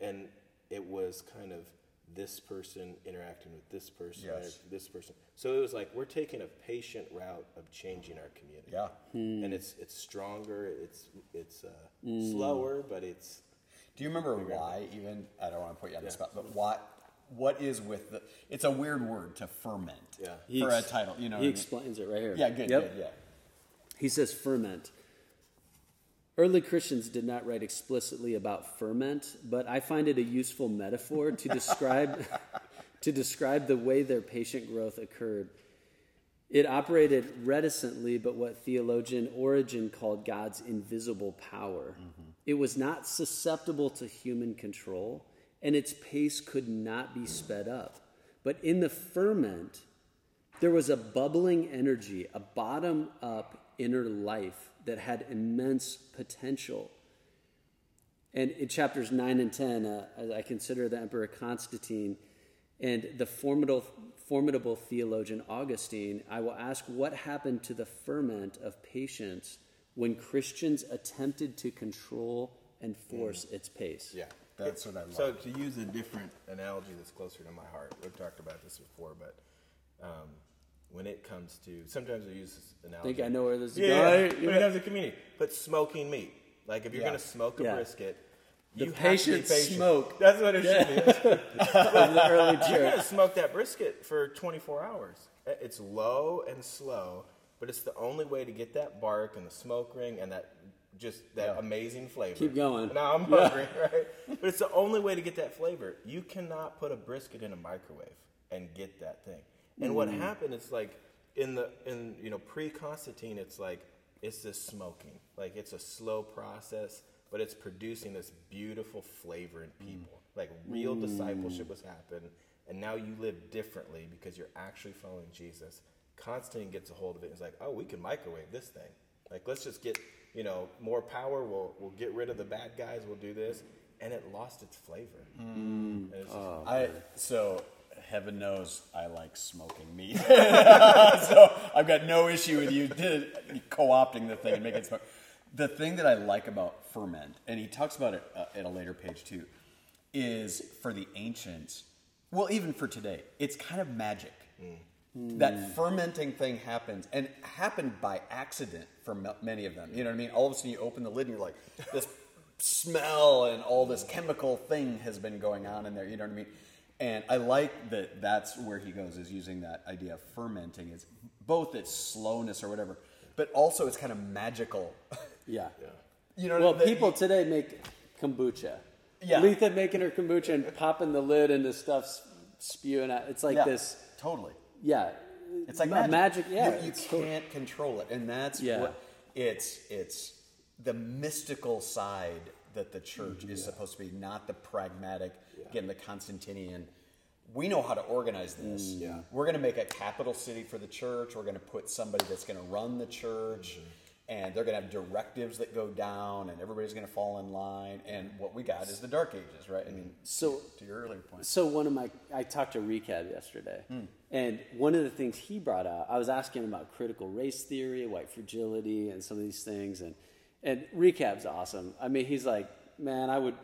And it was kind of this person interacting with this person, Yes. this person. So it was like we're taking a patient route of changing our community. Yeah. And hmm. it's it's stronger, it's it's uh, hmm. slower, but it's Do you remember why? Even I don't want to put you on the Yeah. spot, but what? What is with the? It's a weird word to ferment. Yeah. He For a title, you know. He what I mean? explains it right here. Yeah. Good. Yep. Good. Yeah. He says ferment. early Christians did not write explicitly about ferment, but I find it a useful metaphor to describe <laughs> to describe the way their patient growth occurred. It operated reticently, but what theologian Origen called God's invisible power. Mm-hmm. It was not susceptible to human control, and its pace could not be sped up. But in the ferment, there was a bubbling energy, a bottom up inner life that had immense potential. And in chapters 9 and 10, uh, I consider the Emperor Constantine and the formidable, formidable theologian Augustine, I will ask what happened to the ferment of patience when Christians attempted to control and force mm. its pace. Yeah. That's what I love. So, to use a different analogy that's closer to my heart, we've talked about this before, but um, when it comes to sometimes I use this analogy. I think I know where this is yeah, going. Yeah, when it comes to community, but smoking meat. Like if you're yeah. going to smoke a yeah. brisket, the you patient, patient smoke. That's what it should be. Early. You're going to smoke that brisket for 24 hours. It's low and slow, but it's the only way to get that bark and the smoke ring and that just that yeah. amazing flavor. Keep going. Now I'm hungry, <laughs> right? But it's the only way to get that flavor. You cannot put a brisket in a microwave and get that thing. And mm. what happened It's like in the in you know pre Constantine, it's like it's this smoking, like it's a slow process, but it's producing this beautiful flavor in people. Mm. Like real mm. discipleship has happened, and now you live differently because you're actually following Jesus. Constantine gets a hold of it. and is like, oh, we can microwave this thing. Like let's just get you know more power. We'll we'll get rid of the bad guys. We'll do this, and it lost its flavor. Mm. Oh, I so heaven knows I like smoking meat. <laughs> so I've got no issue with you <laughs> co-opting the thing and making it smoke. The thing that I like about ferment, and he talks about it uh, at a later page too, is for the ancients, well, even for today, it's kind of magic. Mm. That fermenting thing happens, and happened by accident for many of them. You know what I mean? All of a sudden, you open the lid, and you're like, <laughs> this smell and all this chemical thing has been going on in there. You know what I mean? And I like that that's where he goes is using that idea of fermenting is both its slowness or whatever, but also it's kind of magical. <laughs> Yeah. yeah. You know, well, people today make kombucha. Yeah. Letha making her kombucha and popping the lid and the stuff spewing out. It's like yeah, this. Totally. Yeah. It's like magic. magic yeah. You, you can't totally. control it. And that's yeah. what it's, it's the mystical side that the church mm-hmm. is supposed to be, not the pragmatic, yeah. again, the Constantinian. We know how to organize this. Mm, yeah. We're going to make a capital city for the church. We're going to put somebody that's going to run the church. Mm-hmm. And they're going to have directives that go down, and everybody's going to fall in line. And what we got is the Dark Ages, right? I mean, so to your earlier point. So one of my, I talked to Recab yesterday, mm. and one of the things he brought out, I was asking him about critical race theory, white fragility, and some of these things, and and Recab's awesome. I mean, he's like, man, I would,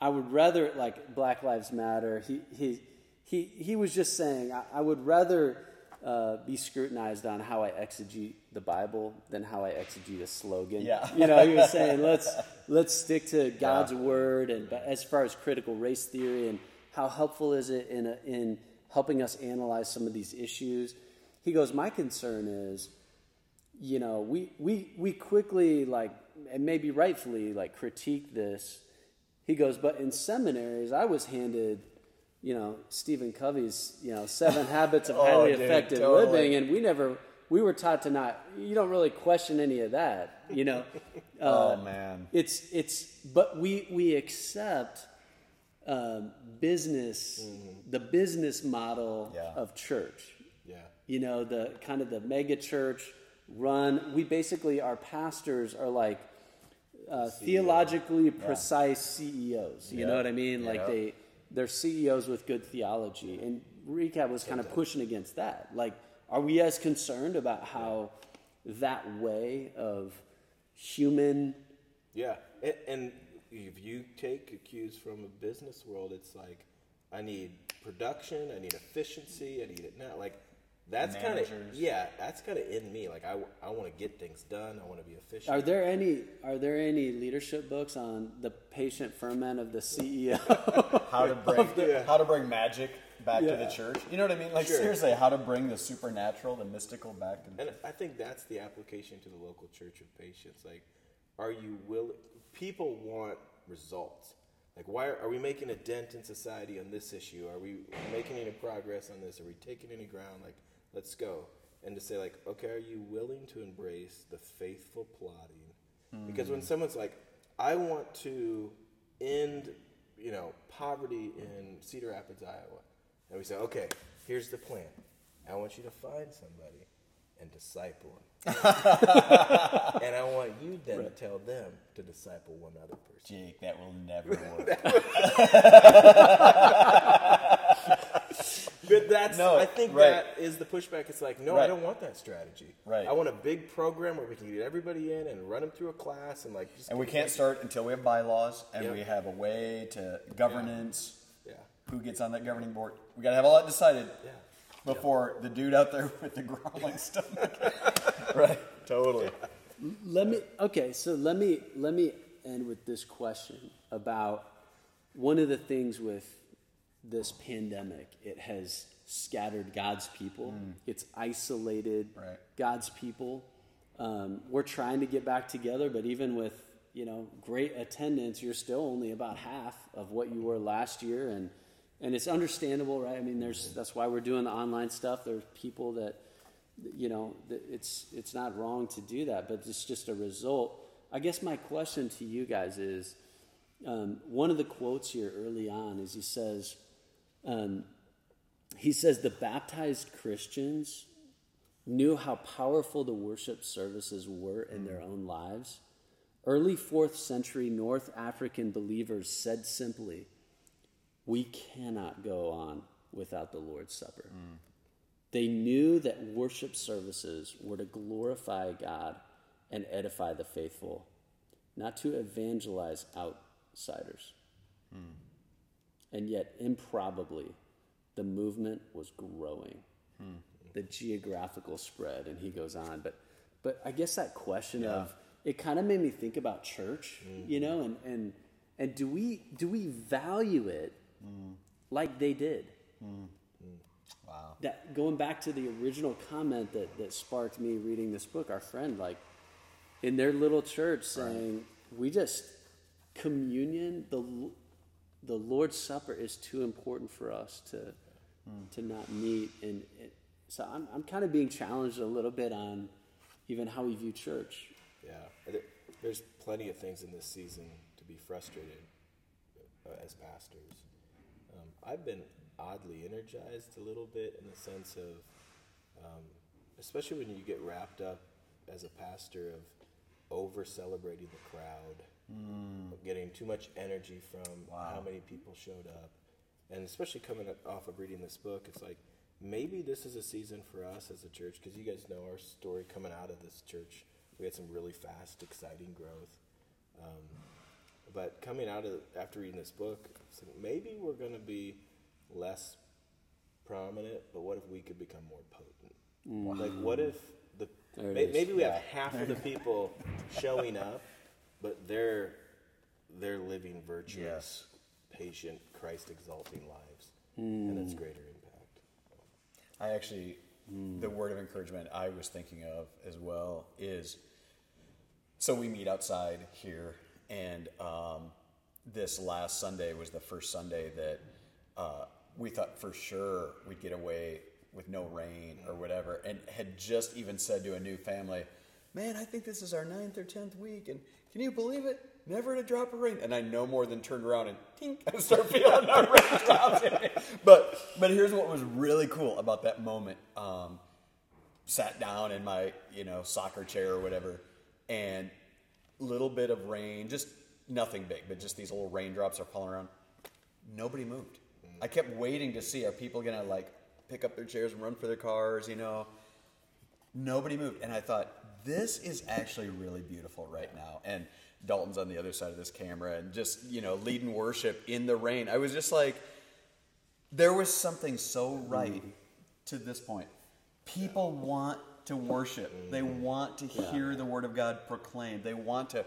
I would rather like Black Lives Matter. He he he he was just saying I, I would rather uh, be scrutinized on how I exegete the Bible than how I exegete a slogan. Yeah. you know, he was saying let's <laughs> let's stick to God's yeah. word, and as far as critical race theory and how helpful is it in a, in helping us analyze some of these issues. He goes, my concern is, you know, we we we quickly like and maybe rightfully like critique this. He goes, but in seminaries, I was handed, you know, Stephen Covey's, you know, Seven <laughs> Habits of oh, Highly dude, Effective totally. Living, and we never, we were taught to not. You don't really question any of that, you know. <laughs> oh uh, man, it's it's, but we we accept um, business, mm-hmm. the business model yeah. of church. Yeah, you know, the kind of the mega church run. We basically, our pastors are like uh, theologically precise CEOs. You know what I mean? Like they they're CEOs with good theology. And Recab was kind of pushing against that. Like, are we as concerned about how that way of human? Yeah, and, and if you take cues from a business world, it's like I need production, I need efficiency, I need it now. Like that's kind of yeah that's kind of in me like i, I want to get things done i want to be efficient are there any are there any leadership books on the patient ferment of the ceo how to <laughs> bring the, yeah. how to bring magic back yeah. to the church you know what i mean like sure. seriously how to bring the supernatural the mystical back to and i think that's the application to the local church of patience like are you willing? People want results. Like, why are, are we making a dent in society on this issue? Are we making any progress on this? Are we taking any ground? Like, let's go. And to say, like, okay, are you willing to embrace the faithful plotting? Because when hmm. someone's like, I want to end, you know, poverty in Cedar Rapids, Iowa, and we say, okay, here's the plan. I want you to find somebody and disciple them. <laughs> and I want you then to tell them to disciple one other person. Jake, that will never <laughs> work. <laughs> But that's No, I think right. that is the pushback. It's like, no, I don't want that strategy. Right. I want a big program where we can get everybody in and run them through a class and like. Just and we can't start until we have bylaws and Yeah. we have a way to governance. Yeah. Who gets on that governing board? We got to have all that decided Yeah. before the dude out there with the growling <laughs> stomach. right. Totally. Let me okay, so let me let me end with this question about one of the things with this pandemic. It has scattered God's people. It's isolated Right. God's people. Um, we're trying to get back together, but even with you know great attendance, you're still only about half of what you were last year, and and it's understandable, right? I mean, there's that's why we're doing the online stuff. There's people that you know, it's it's not wrong to do that, but it's just a result. I guess my question to you guys is, um, one of the quotes here early on is he says, um, he says the baptized Christians knew how powerful the worship services were in their own lives. Early fourth century North African believers said simply, "We cannot go on without the Lord's Supper." They knew that worship services were to glorify God and edify the faithful, not to evangelize outsiders. And yet, improbably, the movement was growing. The geographical spread, and he goes on. But, but I guess that question of it kind of made me think about church, you mm-hmm. know, and, and and do we do we value it like they did? Hmm. Hmm. Wow. that going back to the original comment that, that sparked me reading this book, our friend, like in their little church saying, we just communion, the the Lord's Supper is too important for us to hmm. to not meet, and it, so I'm I'm kind of being challenged a little bit on even how we view church. Yeah, there's plenty of things in this season to be frustrated uh, as pastors. I've been oddly energized a little bit in the sense of, um, especially when you get wrapped up as a pastor of over celebrating the crowd, of getting too much energy from how many people showed up, and especially coming off of reading this book, it's like maybe this is a season for us as a church because you guys know our story coming out of this church. We had some really fast, exciting growth. Um, but coming out of after reading this book, like maybe we're going to be less prominent. But what if we could become more potent? Mm. Like, what if the There may, maybe we have half of the <laughs> people showing up, but they're they're living virtuous, patient, Christ exalting lives, and it's mm. greater impact. I actually, mm. the word of encouragement I was thinking of as well is so we meet outside here, and um, this last Sunday was the first Sunday that uh, we thought for sure we'd get away with no rain or whatever, and had just even said to a new family, Man, I think this is our ninth or tenth week, and can you believe it? Never a drop of rain. And I no more than turned around and tink, <laughs> I start feeling the raindrops. <laughs> But but here's what was really cool about that moment. Um, sat down in my you know soccer chair or whatever, and little bit of rain, just nothing big, but just these little raindrops are falling around. Nobody moved. Mm. I kept waiting to see are people gonna like pick up their chairs and run for their cars, you know. Nobody moved, and I thought this is actually really beautiful right now. And Dalton's on the other side of this camera, and just you know leading worship in the rain. I was just like, there was something so mm. right to this point. People want to worship. Mm-hmm. They want to hear the word of God proclaimed. They want to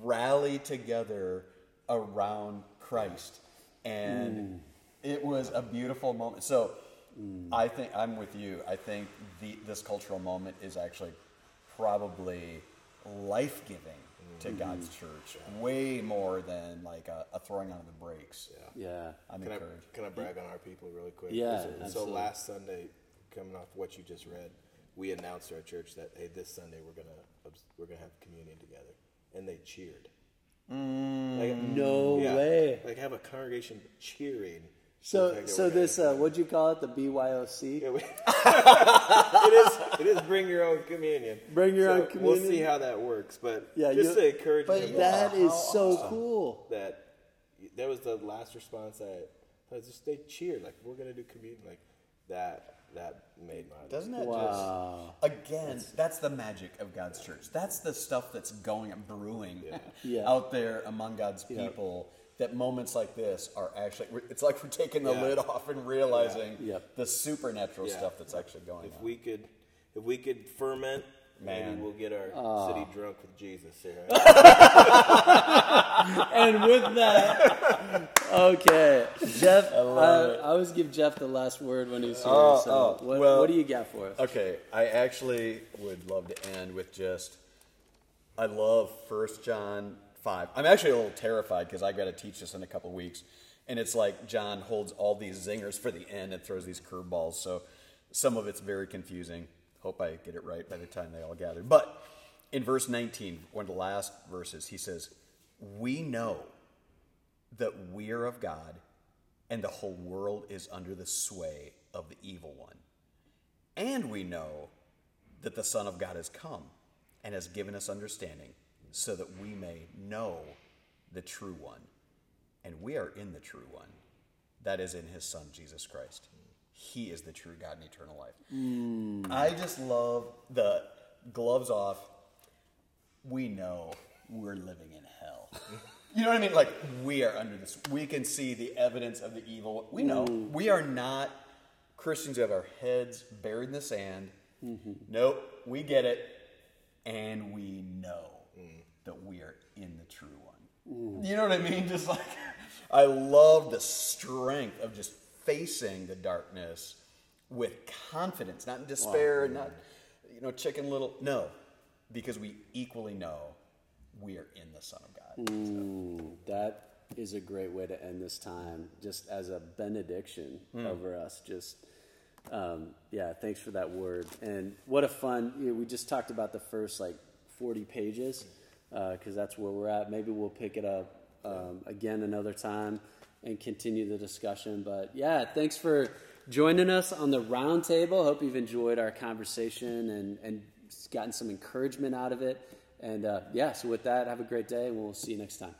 rally together around Christ. And mm. it was a beautiful moment. So mm. I think I'm with you. I think the, this cultural moment is actually probably life giving to Mm-hmm. God's church, way more than like a, a throwing on of the brakes. Yeah. I'm Can I, can I brag on our people really quick? Yeah, So- So last Sunday, coming off what you just read, we announced to our church that hey, this Sunday we're gonna we're gonna have communion together, and they cheered. Like, No yeah, way. Like have a congregation cheering. So, so this, uh, what'd you call it? The BYOC? <laughs> Yeah, we- <laughs> it is. It is. Bring your own communion. Bring your So own communion. We'll see how that works, but Yeah, just to encourage but. That is so awesome. cool. that that was the last response. That I just they cheered like we're gonna do communion like that. That made my Doesn't that Wow. just again? That's, the magic of God's church. That's the stuff that's going and brewing Yeah. out there among God's people. That moments like this are actually. It's like we're taking the Yeah. lid off and realizing Yeah. Yep. the supernatural Yeah. stuff that's actually going If on. we could, if we could ferment, maybe we'll get our Ah. city drunk with Jesus. Here. <laughs> And with that, okay, Jeff, I, love. I always give Jeff the last word when he's here. Oh, so, oh, what, well- what do you got for us? Okay, I actually would love to end with just I love First John five. I'm actually a little terrified because I got to teach this in a couple of weeks, and it's like John holds all these zingers for the end and throws these curveballs. So some of it's very confusing. Hope I get it right by the time they all gather. But in verse 19, one of the last verses, he says, "We know that we are of God, and the whole world is under the sway of the evil one." And we know that the Son of God has come and has given us understanding so that we may know the true one. And we are in the true one. That is in his Son, Jesus Christ. He is the true God and eternal life. I just love the gloves off. We know we're living in hell. <laughs> You know what I mean? Like, we are under this. We can see the evidence of the evil. We know. Mm. We are not Christians who have our heads buried in the sand. Mm-hmm. Nope, we get it. And we know mm. that we are in the true one. Mm. You know what I mean? <laughs> Just like, I love the strength of just facing the darkness with confidence, not in despair, not, you know, chicken little. No, because we equally know we are in the Son of God. Ooh, that is a great way to end this time, just as a benediction over us. Just, um, yeah, thanks for that word. And what a fun, you know, we just talked about the first like 40 pages, because that's where we're at. Maybe we'll pick it up um, again another time and continue the discussion. But yeah, thanks for joining us on the roundtable. Hope you've enjoyed our conversation and, and gotten some encouragement out of it. And uh, yeah, so with that, have a great day, and we'll see you next time.